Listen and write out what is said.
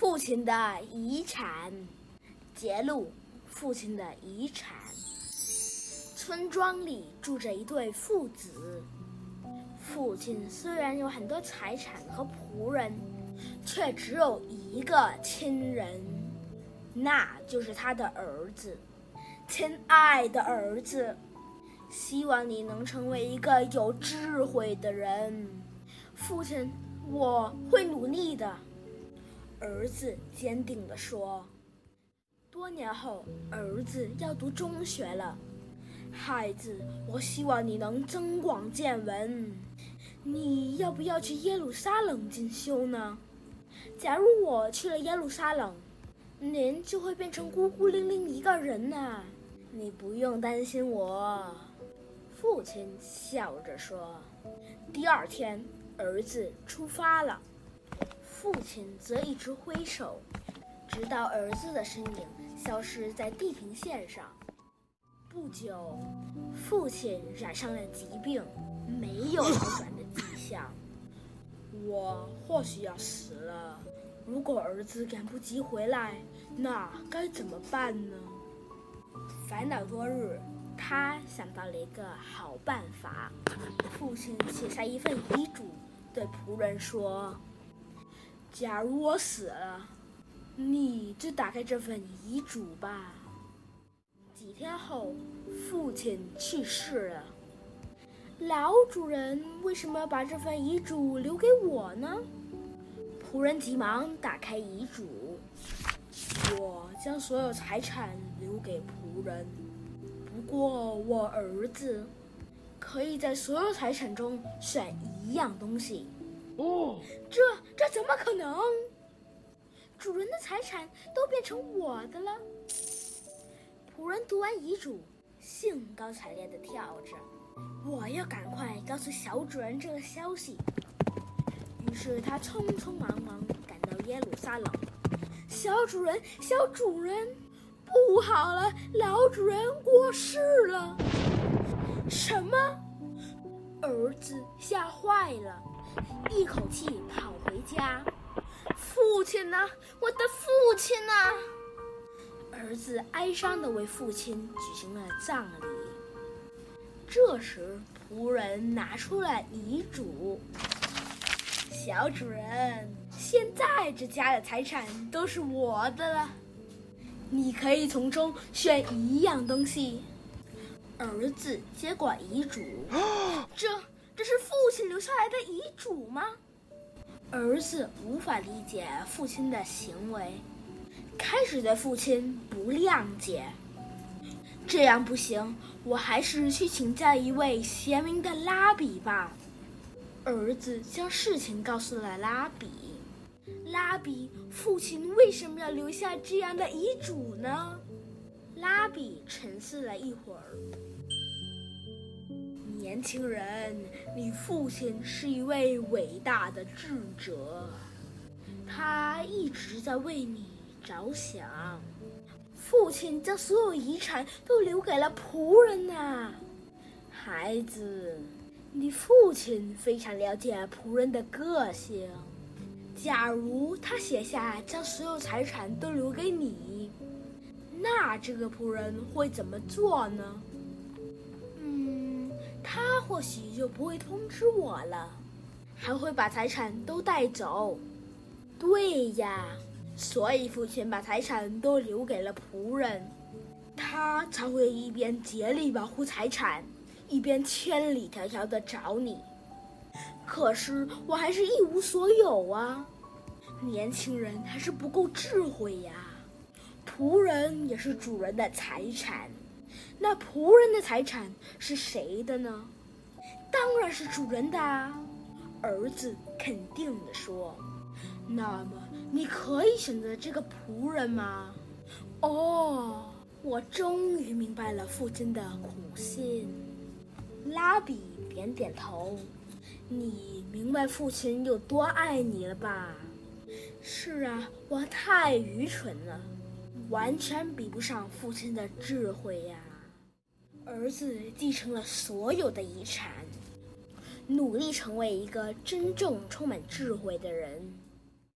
父亲的遗产，揭露父亲的遗产。村庄里住着一对父子，父亲虽然有很多财产和仆人，却只有一个亲人，那就是他的儿子。亲爱的儿子，希望你能成为一个有智慧的人。父亲，我会努力的。儿子坚定地说：“多年后，儿子要读中学了。孩子，我希望你能增广见闻。你要不要去耶路撒冷进修呢？假如我去了耶路撒冷，您就会变成孤孤零零一个人呢。你不用担心我。”父亲笑着说。第二天，儿子出发了。父亲则一直挥手，直到儿子的身影消失在地平线上。不久，父亲染上了疾病，没有好转的迹象。我或许要死了。如果儿子赶不及回来，那该怎么办呢？烦恼多日，他想到了一个好办法。父亲写下一份遗嘱，对仆人说。假如我死了，你就打开这份遗嘱吧。几天后，父亲去世了。老主人为什么要把这份遗嘱留给我呢？仆人急忙打开遗嘱。我将所有财产留给仆人，不过我儿子可以在所有财产中选一样东西。哦，这这怎么可能？主人的财产都变成我的了。仆人读完遗嘱，兴高采烈地跳着，我要赶快告诉小主人这个消息。于是他匆匆忙忙赶到耶路撒冷。小主人，小主人，不好了，老主人过世了。什么？儿子吓坏了。一口气跑回家，父亲呢？我的父亲呢？儿子哀伤地为父亲举行了葬礼。这时，仆人拿出了遗嘱：“小主人，现在这家的财产都是我的了，你可以从中选一样东西。”儿子接过遗嘱，这。这是父亲留下来的遗嘱吗？儿子无法理解父亲的行为，开始对父亲不谅解。这样不行，我还是去请教一位贤明的拉比吧。儿子将事情告诉了拉比。拉比，父亲为什么要留下这样的遗嘱呢？拉比沉思了一会儿。年轻人，你父亲是一位伟大的智者，他一直在为你着想。父亲将所有遗产都留给了仆人呐，孩子，你父亲非常了解仆人的个性。假如他写下将所有财产都留给你，那这个仆人会怎么做呢？或许就不会通知我了，还会把财产都带走。对呀，所以父亲把财产都留给了仆人，他才会一边竭力保护财产，一边千里迢迢的找你。可是我还是一无所有啊！年轻人还是不够智慧呀。仆人也是主人的财产。那仆人的财产是谁的呢？当然是主人的。儿子肯定地说：“那么你可以选择这个仆人吗？”哦，我终于明白了父亲的苦心。拉比点点头：“你明白父亲有多爱你了吧？”“是啊，我太愚蠢了，完全比不上父亲的智慧呀。”儿子继承了所有的遗产，努力成为一个真正充满智慧的人。